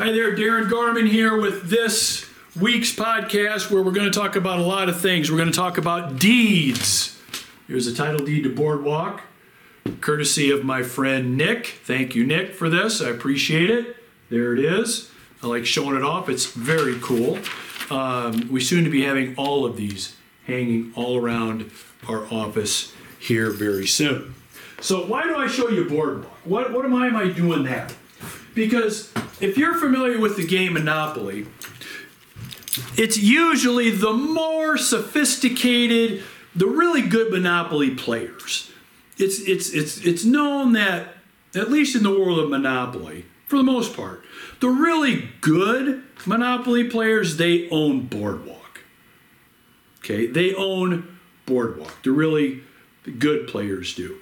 Hi there, Darren Garman here with this week's podcast where we're going to talk about a lot of things. We're going to talk about deeds. Here's a title deed to Boardwalk, courtesy of my friend Nick. Thank you, Nick, for this. I appreciate it. There it is. I like showing it off, it's very cool. Um, we soon to be having all of these hanging all around our office here very soon. So, why do I show you Boardwalk? What, what am I, am I doing that? Because if you're familiar with the game Monopoly, it's usually the more sophisticated, the really good Monopoly players. It's it's it's it's known that at least in the world of Monopoly, for the most part, the really good Monopoly players they own Boardwalk. Okay, they own Boardwalk. The really good players do.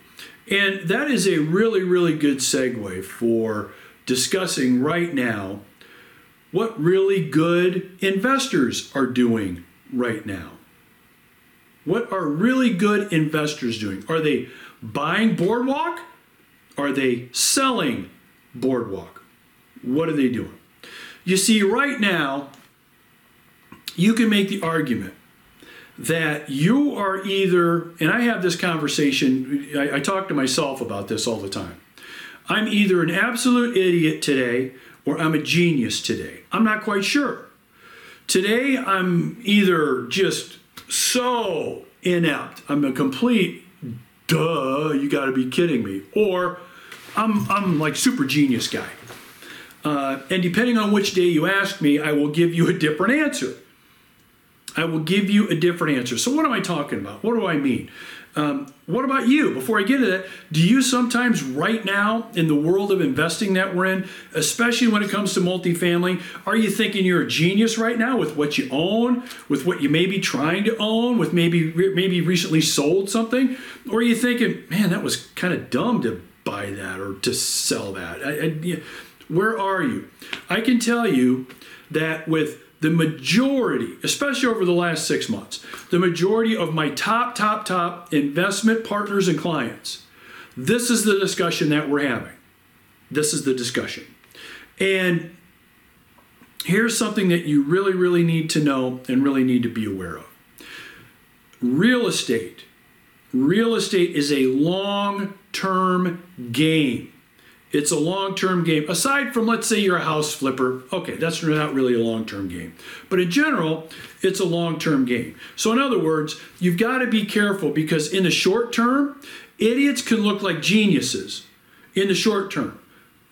And that is a really, really good segue for discussing right now what really good investors are doing right now. What are really good investors doing? Are they buying Boardwalk? Are they selling Boardwalk? What are they doing? You see, right now, you can make the argument that you are either, and I have this conversation, I, I talk to myself about this all the time. I'm either an absolute idiot today or I'm a genius today. I'm not quite sure. Today, I'm either just so inept, I'm a complete duh, you gotta be kidding me, or I'm, I'm like super genius guy. Uh, and depending on which day you ask me, I will give you a different answer. I will give you a different answer. So, what am I talking about? What do I mean? Um, what about you? Before I get to that, do you sometimes, right now, in the world of investing that we're in, especially when it comes to multifamily, are you thinking you're a genius right now with what you own, with what you may be trying to own, with maybe maybe recently sold something, or are you thinking, man, that was kind of dumb to buy that or to sell that? I, I, where are you? I can tell you that with the majority, especially over the last six months, the majority of my top, top, top investment partners and clients, this is the discussion that we're having. This is the discussion. And here's something that you really, really need to know and really need to be aware of real estate. Real estate is a long term game. It's a long term game. Aside from, let's say, you're a house flipper, okay, that's not really a long term game. But in general, it's a long term game. So, in other words, you've got to be careful because in the short term, idiots can look like geniuses in the short term.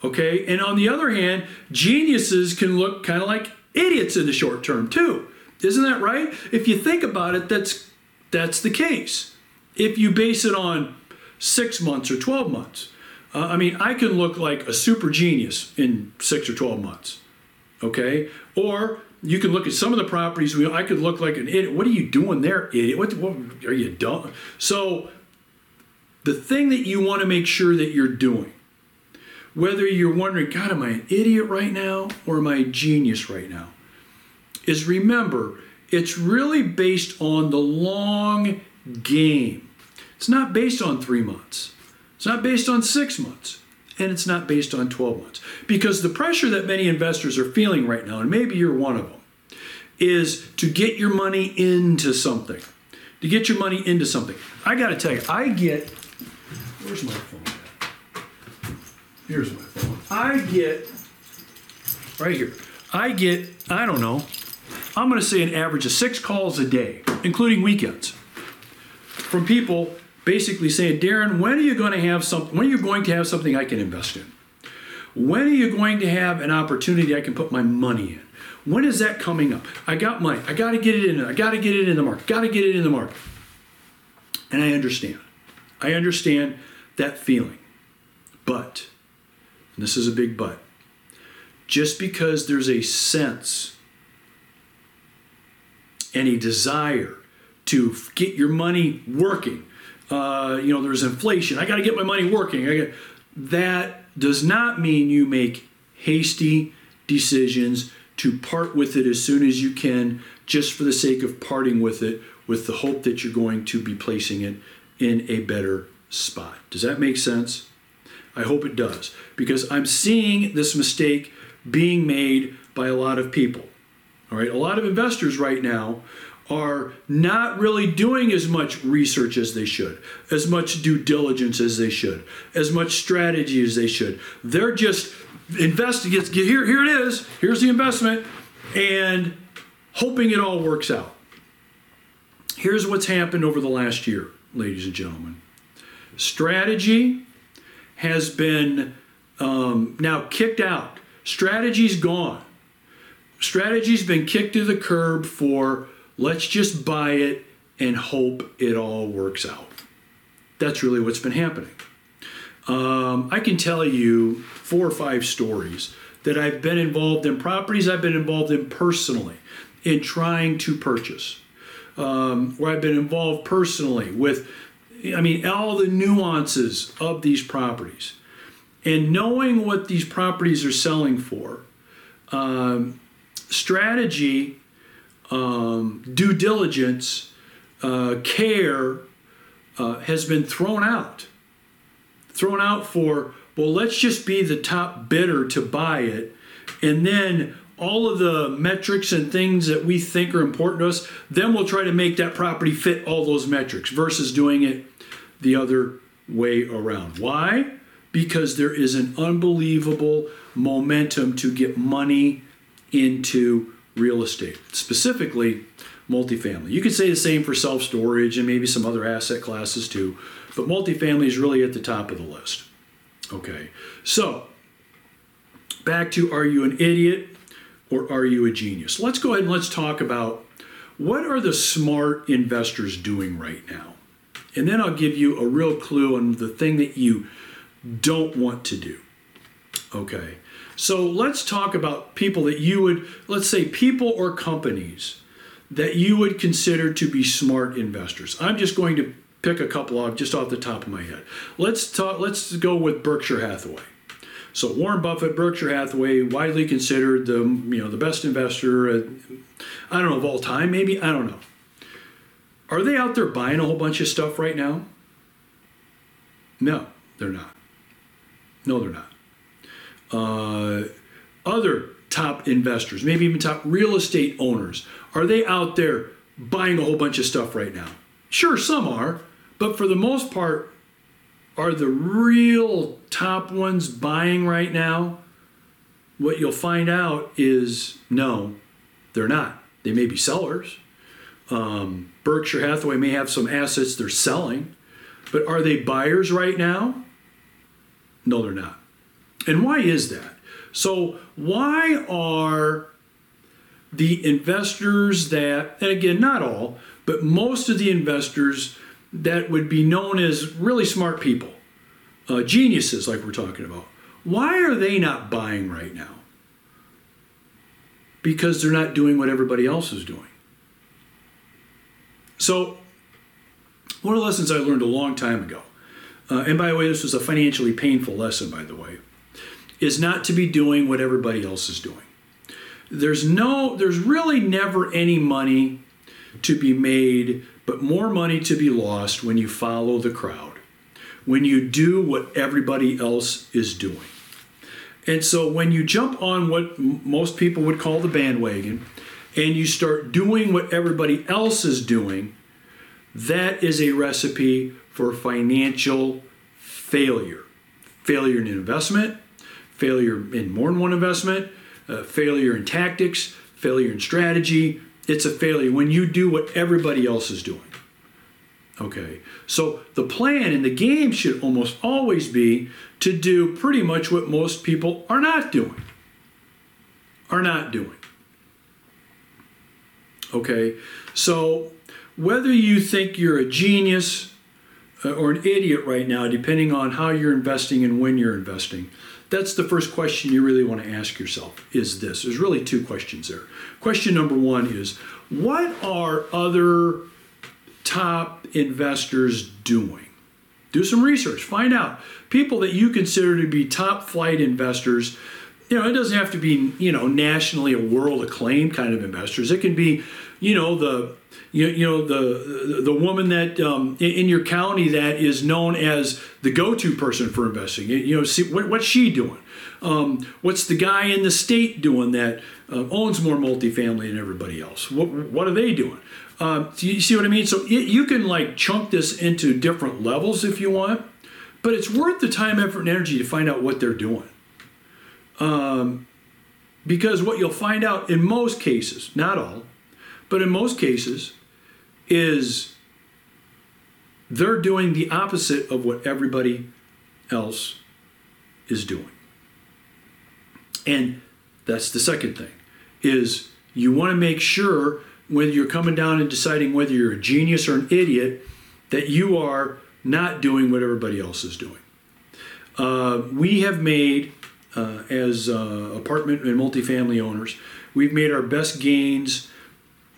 Okay? And on the other hand, geniuses can look kind of like idiots in the short term too. Isn't that right? If you think about it, that's that's the case. If you base it on 6 months or 12 months. Uh, I mean, I can look like a super genius in six or 12 months. Okay? Or you can look at some of the properties. I could look like an idiot. What are you doing there, idiot? What, what are you dumb? So, the thing that you want to make sure that you're doing, whether you're wondering, God, am I an idiot right now or am I a genius right now, is remember, it's really based on the long game. It's not based on three months. It's not based on six months, and it's not based on 12 months. Because the pressure that many investors are feeling right now, and maybe you're one of them, is to get your money into something. To get your money into something. I got to tell you, I get. Where's my phone? Here's my phone. I get. Right here. I get, I don't know, I'm going to say an average of six calls a day, including weekends, from people basically saying, Darren, when are you going to have something? When are you going to have something I can invest in? When are you going to have an opportunity I can put my money in? When is that coming up? I got money. I got to get it in. I got to get it in the market. Got to get it in the market. And I understand. I understand that feeling. But, and this is a big but, just because there's a sense and a desire to get your money working, uh, you know, there's inflation. I got to get my money working. That does not mean you make hasty decisions to part with it as soon as you can, just for the sake of parting with it, with the hope that you're going to be placing it in a better spot. Does that make sense? I hope it does, because I'm seeing this mistake being made by a lot of people. All right, a lot of investors right now are not really doing as much research as they should, as much due diligence as they should, as much strategy as they should. They're just investing. Here, here it is. Here's the investment, and hoping it all works out. Here's what's happened over the last year, ladies and gentlemen. Strategy has been um, now kicked out. Strategy's gone. Strategy's been kicked to the curb for let's just buy it and hope it all works out. That's really what's been happening. Um, I can tell you four or five stories that I've been involved in properties I've been involved in personally in trying to purchase, um, where I've been involved personally with, I mean, all the nuances of these properties. And knowing what these properties are selling for, um, strategy, um, due diligence, uh, care uh, has been thrown out. Thrown out for, well, let's just be the top bidder to buy it. And then all of the metrics and things that we think are important to us, then we'll try to make that property fit all those metrics versus doing it the other way around. Why? Because there is an unbelievable momentum to get money into real estate, specifically multifamily. You could say the same for self storage and maybe some other asset classes too, but multifamily is really at the top of the list. Okay, so back to are you an idiot or are you a genius? Let's go ahead and let's talk about what are the smart investors doing right now? And then I'll give you a real clue on the thing that you don't want to do. Okay. So let's talk about people that you would, let's say people or companies that you would consider to be smart investors. I'm just going to pick a couple off just off the top of my head. Let's talk let's go with Berkshire Hathaway. So Warren Buffett, Berkshire Hathaway, widely considered the you know the best investor, uh, I don't know of all time, maybe I don't know. Are they out there buying a whole bunch of stuff right now? No, they're not. No, they're not. Uh, other top investors, maybe even top real estate owners, are they out there buying a whole bunch of stuff right now? Sure, some are, but for the most part, are the real top ones buying right now? What you'll find out is no, they're not. They may be sellers. Um, Berkshire Hathaway may have some assets they're selling, but are they buyers right now? No, they're not. And why is that? So, why are the investors that, and again, not all, but most of the investors that would be known as really smart people, uh, geniuses like we're talking about, why are they not buying right now? Because they're not doing what everybody else is doing. So, one of the lessons I learned a long time ago, uh, and by the way, this was a financially painful lesson, by the way, is not to be doing what everybody else is doing. There's no, there's really never any money to be made, but more money to be lost when you follow the crowd, when you do what everybody else is doing. And so when you jump on what most people would call the bandwagon and you start doing what everybody else is doing, that is a recipe for financial failure. Failure in investment, failure in more than one investment, uh, failure in tactics, failure in strategy. It's a failure when you do what everybody else is doing. Okay, so the plan in the game should almost always be to do pretty much what most people are not doing. Are not doing. Okay, so whether you think you're a genius uh, or an idiot right now, depending on how you're investing and when you're investing, that's the first question you really want to ask yourself is this. There's really two questions there. Question number one is what are other top investors doing? Do some research, find out. People that you consider to be top flight investors, you know, it doesn't have to be, you know, nationally a world acclaimed kind of investors. It can be, you know, the you, you know the the woman that um, in your county that is known as the go-to person for investing. You know, see what, what's she doing? Um, what's the guy in the state doing that uh, owns more multifamily than everybody else? What what are they doing? Um, you see what I mean? So it, you can like chunk this into different levels if you want, but it's worth the time, effort, and energy to find out what they're doing. Um, because what you'll find out in most cases, not all, but in most cases, is they're doing the opposite of what everybody else is doing. And that's the second thing is you want to make sure whether you're coming down and deciding whether you're a genius or an idiot that you are not doing what everybody else is doing. Uh, we have made, uh, as uh, apartment and multifamily owners, we've made our best gains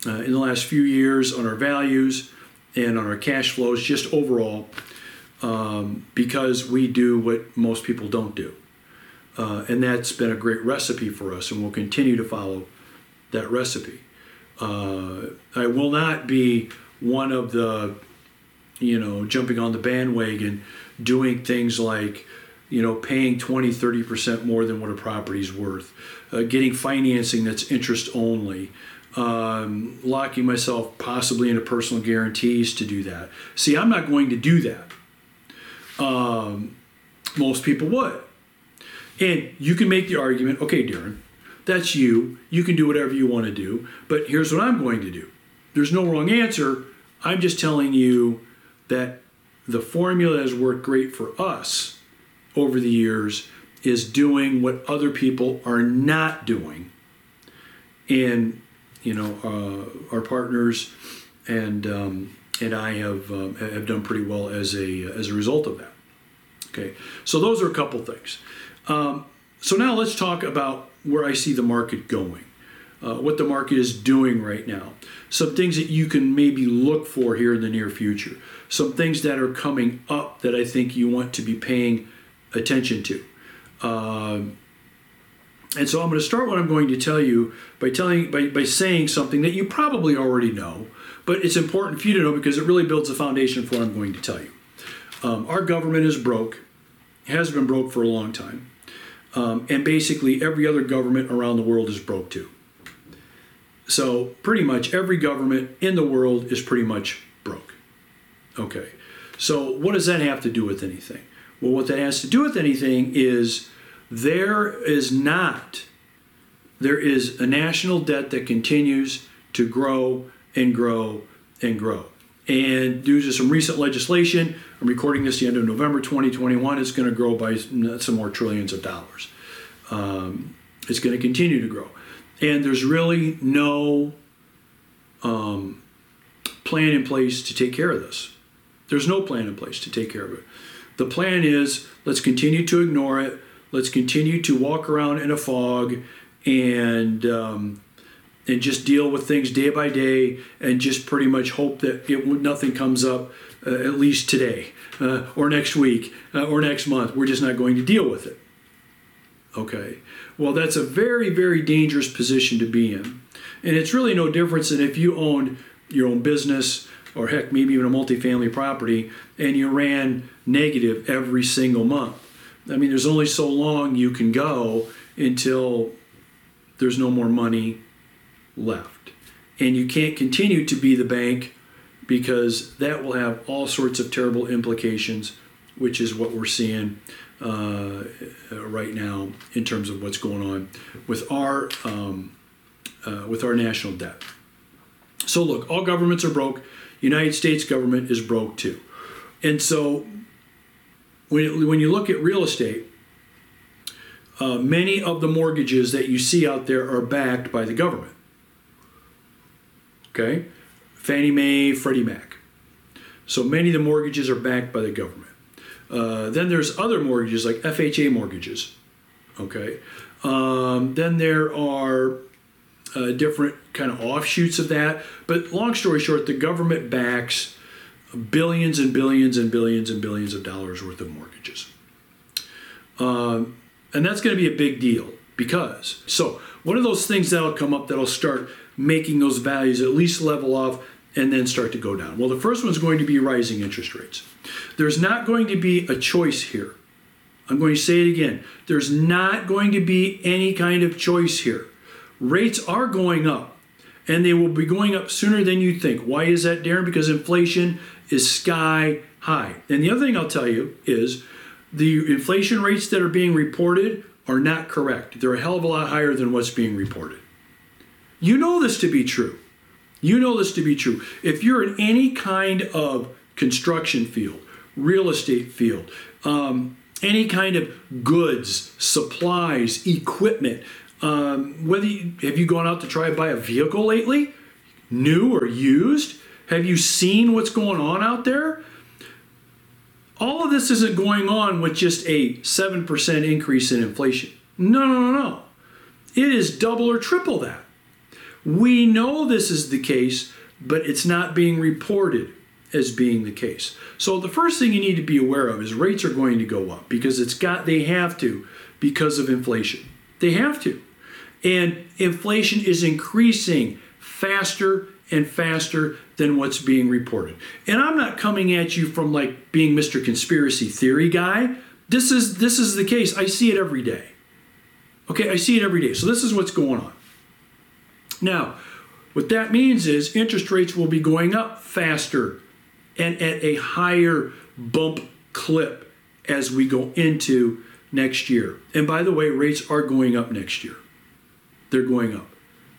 uh, in the last few years on our values and on our cash flows, just overall, um, because we do what most people don't do. Uh, and that's been a great recipe for us, and we'll continue to follow that recipe. Uh, I will not be one of the, you know, jumping on the bandwagon, doing things like, you know, paying 20, 30% more than what a property's worth, uh, getting financing that's interest only, um, locking myself possibly into personal guarantees to do that. See, I'm not going to do that. Um, most people would. And you can make the argument okay, Darren, that's you. You can do whatever you want to do. But here's what I'm going to do there's no wrong answer. I'm just telling you that the formula has worked great for us over the years is doing what other people are not doing. And you know, uh, our partners and um, and I have um, have done pretty well as a as a result of that. Okay, so those are a couple things. Um, so now let's talk about where I see the market going, uh, what the market is doing right now, some things that you can maybe look for here in the near future, some things that are coming up that I think you want to be paying attention to. Um, and so I'm going to start what I'm going to tell you by telling by, by saying something that you probably already know, but it's important for you to know because it really builds a foundation for what I'm going to tell you. Um, our government is broke, has been broke for a long time, um, and basically every other government around the world is broke too. So pretty much every government in the world is pretty much broke. Okay, so what does that have to do with anything? Well, what that has to do with anything is there is not, there is a national debt that continues to grow and grow and grow. And due to some recent legislation, I'm recording this the end of November 2021, it's going to grow by some more trillions of dollars. Um, it's going to continue to grow. And there's really no um, plan in place to take care of this. There's no plan in place to take care of it. The plan is let's continue to ignore it Let's continue to walk around in a fog and um, and just deal with things day by day and just pretty much hope that it nothing comes up uh, at least today uh, or next week uh, or next month. We're just not going to deal with it. Okay. Well, that's a very very dangerous position to be in, and it's really no difference than if you owned your own business or heck maybe even a multifamily property and you ran negative every single month I mean, there's only so long you can go until there's no more money left. And you can't continue to be the bank because that will have all sorts of terrible implications, which is what we're seeing uh, right now in terms of what's going on with our um, uh, with our national debt. So look, all governments are broke. United States government is broke too, and so when, when you look at real estate, uh, many of the mortgages that you see out there are backed by the government. Okay? Fannie Mae, Freddie Mac. So many of the mortgages are backed by the government. Uh, then there's other mortgages like FHA mortgages. Okay? Um, then there are uh, different kind of offshoots of that. But long story short, the government backs billions and billions and billions and billions of dollars worth of mortgages. Um, and that's going to be a big deal because. So, one of those things that'll come up that'll start making those values at least level off and then start to go down. Well, the first one's going to be rising interest rates. There's not going to be a choice here. I'm going to say it again. There's not going to be any kind of choice here. Rates are going up, and they will be going up sooner than you think. Why is that, Darren? Because inflation is sky high. And the other thing I'll tell you is the inflation rates that are being reported are not correct. They're a hell of a lot higher than what's being reported. You know this to be true. You know this to be true. If you're in any kind of construction field, real estate field, um, any kind of goods, supplies, equipment, um, whether you, have you gone out to try to buy a vehicle lately, new or used? Have you seen what's going on out there? All of this isn't going on with just a 7% increase in inflation. No, no, no, no. It is double or triple that. We know this is the case, but it's not being reported as being the case. So the first thing you need to be aware of is rates are going to go up because it's got they have to because of inflation. They have to. And inflation is increasing faster and faster than what's being reported. And I'm not coming at you from like being Mr. Conspiracy Theory guy. This is this is the case. I see it every day. Okay, I see it every day. So this is what's going on. Now, what that means is interest rates will be going up faster and at a higher bump clip as we go into next year. And by the way, rates are going up next year. They're going up.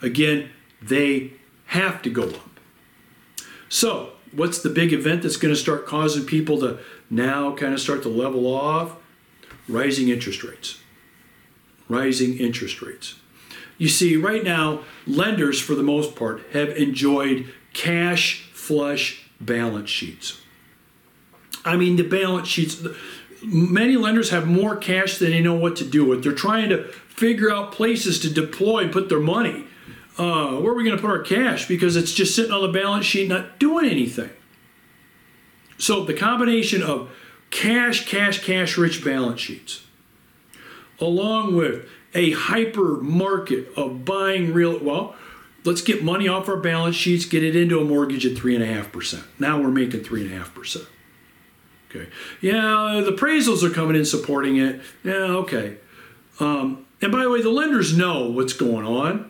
Again, they have to go up. So, what's the big event that's going to start causing people to now kind of start to level off? Rising interest rates. Rising interest rates. You see, right now, lenders, for the most part, have enjoyed cash flush balance sheets. I mean, the balance sheets, many lenders have more cash than they know what to do with. They're trying to figure out places to deploy and put their money. Uh, where are we going to put our cash? Because it's just sitting on the balance sheet, not doing anything. So the combination of cash, cash, cash rich balance sheets, along with a hyper market of buying real, well, let's get money off our balance sheets, get it into a mortgage at 3.5%. Now we're making 3.5%. Okay. Yeah, the appraisals are coming in supporting it. Yeah, okay. Um, and by the way, the lenders know what's going on.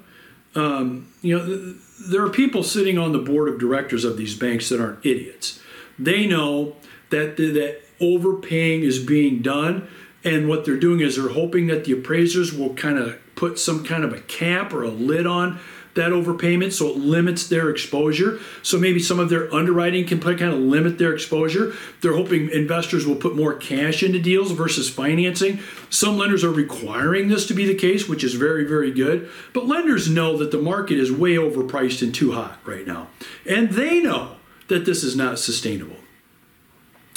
Um, you know, th- there are people sitting on the board of directors of these banks that aren't idiots. They know that that overpaying is being done, and what they're doing is they're hoping that the appraisers will kind of put some kind of a cap or a lid on that overpayment so it limits their exposure. So maybe some of their underwriting can kind of limit their exposure. They're hoping investors will put more cash into deals versus financing. Some lenders are requiring this to be the case, which is very, very good. But lenders know that the market is way overpriced and too hot right now. And they know that this is not sustainable.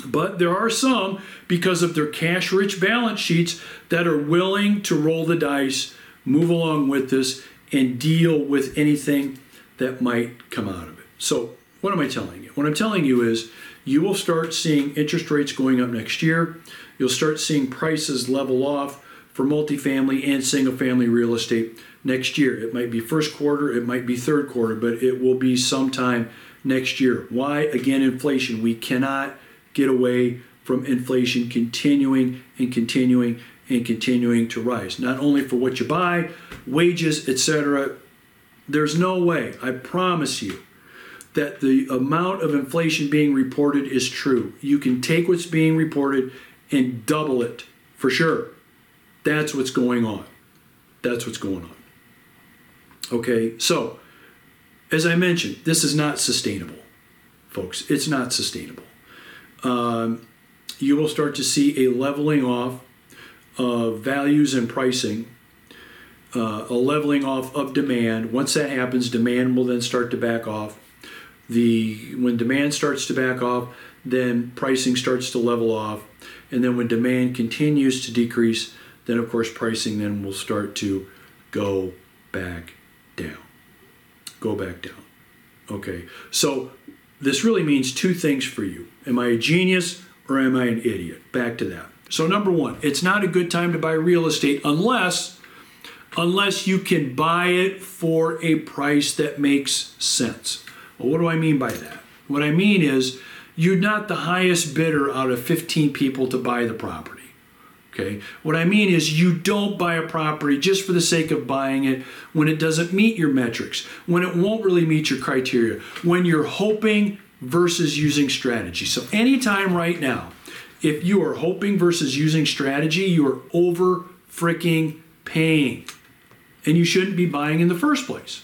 But there are some, because of their cash rich balance sheets, that are willing to roll the dice, move along with this, and deal with anything that might come out of it. So, what am I telling you? What I'm telling you is you will start seeing interest rates going up next year. You'll start seeing prices level off for multifamily and single family real estate next year. It might be first quarter, it might be third quarter, but it will be sometime next year. Why? Again, inflation. We cannot get away from inflation continuing and continuing and continuing to rise. Not only for what you buy, wages, etc. There's no way, I promise you, that the amount of inflation being reported is true. You can take what's being reported and double it for sure. That's what's going on. That's what's going on. Okay, so as I mentioned, this is not sustainable, folks. It's not sustainable. Um, you will start to see a leveling off of values and pricing, uh, a leveling off of demand. Once that happens, demand will then start to back off. The when demand starts to back off, then pricing starts to level off, and then when demand continues to decrease, then of course pricing then will start to go back down. Go back down. Okay, so this really means two things for you. Am I a genius or am I an idiot? Back to that. So, number one, it's not a good time to buy real estate unless unless you can buy it for a price that makes sense. Well, what do I mean by that? What I mean is you're not the highest bidder out of 15 people to buy the property. Okay. What I mean is you don't buy a property just for the sake of buying it when it doesn't meet your metrics, when it won't really meet your criteria, when you're hoping versus using strategy. So anytime right now, if you are hoping versus using strategy, you are over freaking paying. And you shouldn't be buying in the first place.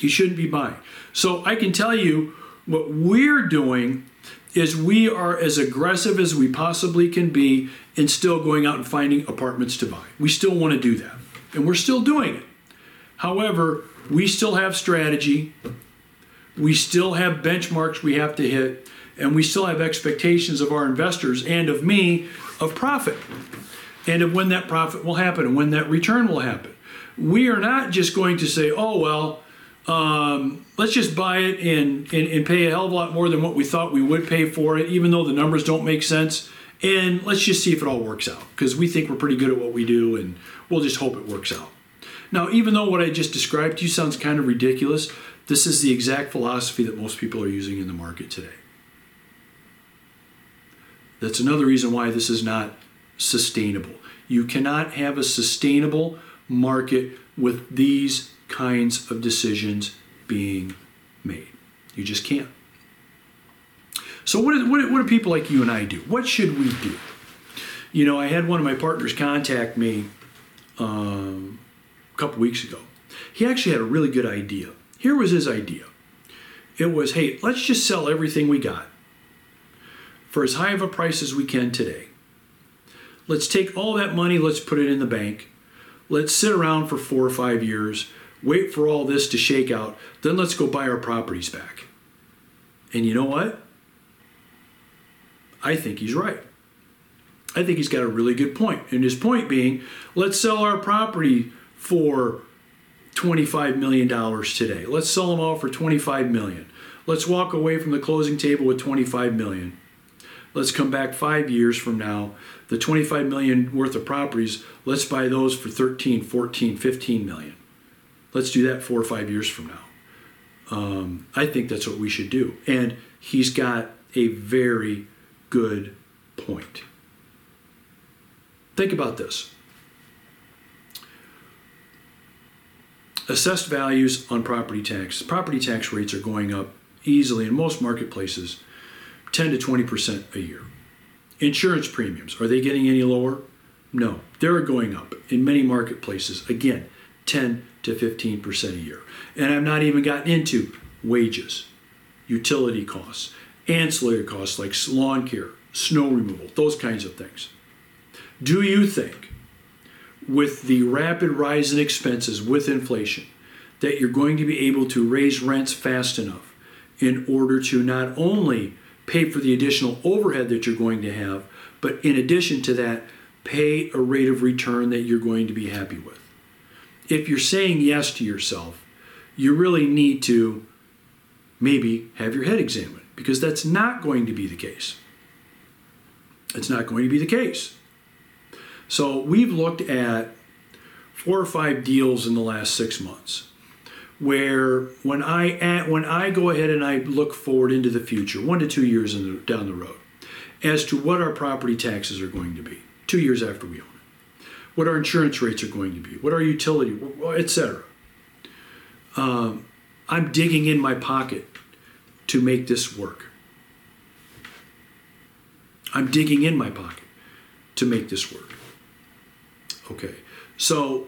You shouldn't be buying. So I can tell you what we're doing is we are as aggressive as we possibly can be and still going out and finding apartments to buy. We still want to do that. And we're still doing it. However, we still have strategy. We still have benchmarks we have to hit. And we still have expectations of our investors and of me of profit and of when that profit will happen and when that return will happen. We are not just going to say, oh, well, um, let's just buy it and, and, and pay a hell of a lot more than what we thought we would pay for it, even though the numbers don't make sense. And let's just see if it all works out because we think we're pretty good at what we do and we'll just hope it works out. Now, even though what I just described to you sounds kind of ridiculous, this is the exact philosophy that most people are using in the market today. That's another reason why this is not sustainable. You cannot have a sustainable market with these kinds of decisions being made. You just can't. So, what do, what, what do people like you and I do? What should we do? You know, I had one of my partners contact me um, a couple weeks ago. He actually had a really good idea. Here was his idea it was hey, let's just sell everything we got for as high of a price as we can today. Let's take all that money, let's put it in the bank. Let's sit around for four or five years wait for all this to shake out, then let's go buy our properties back. And you know what? I think he's right. I think he's got a really good point. And his point being, let's sell our property for $25 million today. Let's sell them all for 25 million. Let's walk away from the closing table with $25 million. Let's come back five years from now. The 25 million worth of properties, let's buy those for 13, 14, 15 million. Let's do that four or five years from now. Um, I think that's what we should do. And he's got a very good point. Think about this assessed values on property tax. Property tax rates are going up easily in most marketplaces 10 to 20% a year. Insurance premiums, are they getting any lower? No, they're going up in many marketplaces. Again, 10 to 15% a year. And I've not even gotten into wages, utility costs, ancillary costs like lawn care, snow removal, those kinds of things. Do you think, with the rapid rise in expenses with inflation, that you're going to be able to raise rents fast enough in order to not only pay for the additional overhead that you're going to have, but in addition to that, pay a rate of return that you're going to be happy with? if you're saying yes to yourself, you really need to maybe have your head examined because that's not going to be the case. It's not going to be the case. So we've looked at four or five deals in the last six months where when I at, when I go ahead and I look forward into the future, one to two years the, down the road, as to what our property taxes are going to be, two years after we own it, what our insurance rates are going to be, what our utility, etc. Um, I'm digging in my pocket to make this work. I'm digging in my pocket to make this work. Okay, so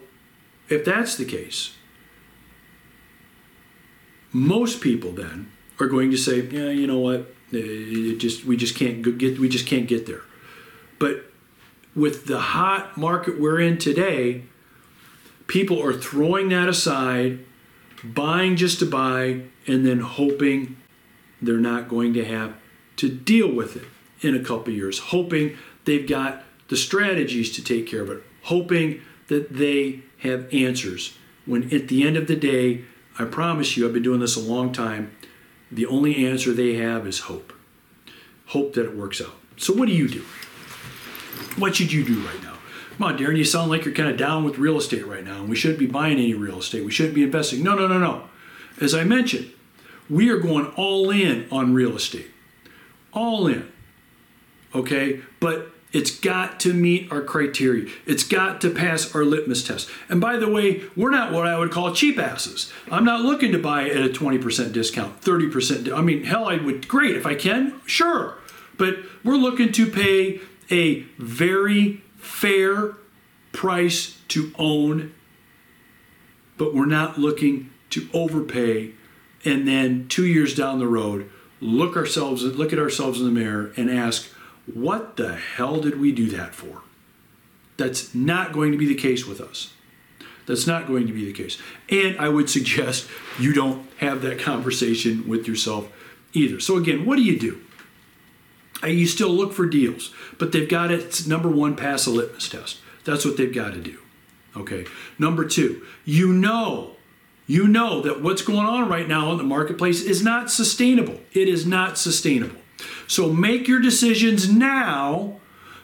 if that's the case, most people then are going to say, yeah, you know what, uh, it just we just can't get we just can't get there. But with the hot market we're in today, people are throwing that aside, buying just to buy, and then hoping they're not going to have to deal with it in a couple years, hoping they've got the strategies to take care of it, hoping that they have answers. When at the end of the day, I promise you, I've been doing this a long time, the only answer they have is hope. Hope that it works out. So, what do you do? What should you do right now? come on, Darren, you sound like you're kind of down with real estate right now, and we shouldn't be buying any real estate. We shouldn't be investing. No, no, no, no. As I mentioned, we are going all in on real estate. All in. Okay? But it's got to meet our criteria. It's got to pass our litmus test. And by the way, we're not what I would call cheap asses. I'm not looking to buy at a 20% discount, 30%. I mean, hell, I would, great, if I can, sure. But we're looking to pay a very fair price to own, but we're not looking to overpay and then two years down the road look ourselves look at ourselves in the mirror and ask what the hell did we do that for? That's not going to be the case with us. That's not going to be the case. And I would suggest you don't have that conversation with yourself either. So, again, what do you do? You still look for deals, but they've got it, number one, pass a litmus test. That's what they've got to do. Okay. Number two, you know, you know that what's going on right now in the marketplace is not sustainable. It is not sustainable. So make your decisions now,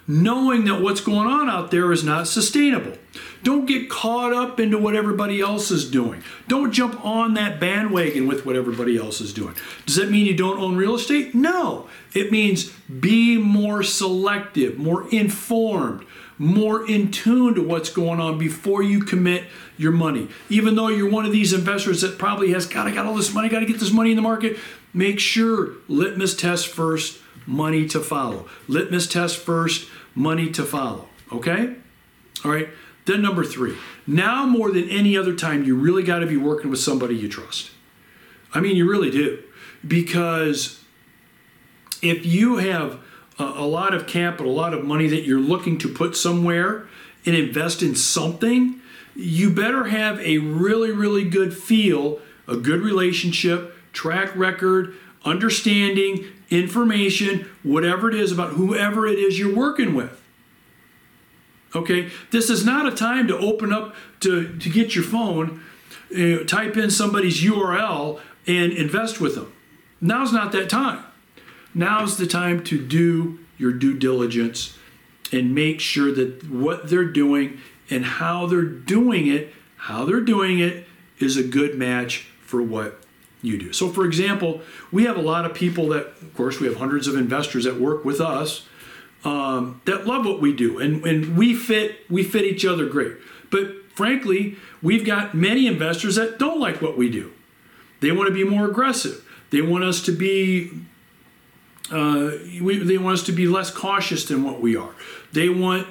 knowing that what's going on out there is not sustainable. Don't get caught up into what everybody else is doing. Don't jump on that bandwagon with what everybody else is doing. Does that mean you don't own real estate? No. It means be more selective, more informed, more in tune to what's going on before you commit your money. Even though you're one of these investors that probably has, God, I got all this money, got to get this money in the market. Make sure litmus test first, money to follow. Litmus test first, money to follow. Okay? All right. Then number three. Now more than any other time, you really got to be working with somebody you trust. I mean, you really do. Because if you have a, lot of capital, a lot of money that you're looking to put somewhere and invest in something, you better have a really, really good feel, a good relationship, track record, understanding, information, whatever it is about whoever it is you're working with. Okay, this is not a time to open up to, to get your phone, uh, type in somebody's URL, and invest with them. Now's not that time. Now's the time to do your due diligence and make sure that what they're doing and how they're doing it, how they're doing it is a good match for what you do. So, for example, we have a lot of people that, of course, we have hundreds of investors that work with us um, that love what we do, and, and we fit we fit each other great. But frankly, we've got many investors that don't like what we do. They want to be more aggressive. They want us to be uh, we, they want us to be less cautious than what we are. They want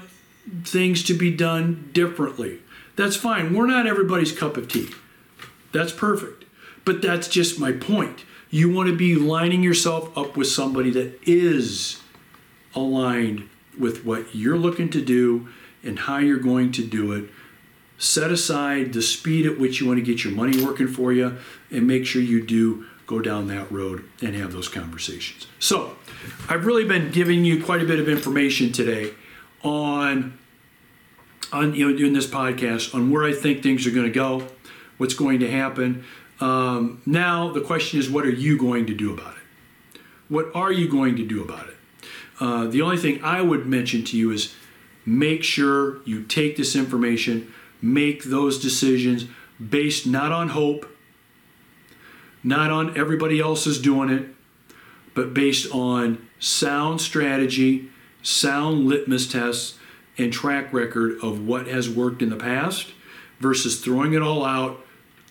things to be done differently. That's fine. We're not everybody's cup of tea. That's perfect. But that's just my point. You want to be lining yourself up with somebody that is aligned with what you're looking to do and how you're going to do it. Set aside the speed at which you want to get your money working for you and make sure you do go down that road and have those conversations. So, I've really been giving you quite a bit of information today on on you know doing this podcast on where I think things are going to go, what's going to happen. Um, now the question is, what are you going to do about it? What are you going to do about it? Uh, the only thing I would mention to you is make sure you take this information, make those decisions based not on hope, not on everybody else is doing it, but based on sound strategy, sound litmus tests, and track record of what has worked in the past versus throwing it all out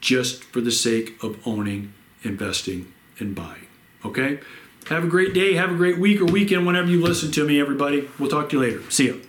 just for the sake of owning, investing, and buying. Okay? Have a great day. Have a great week or weekend whenever you listen to me, everybody. We'll talk to you later. See you.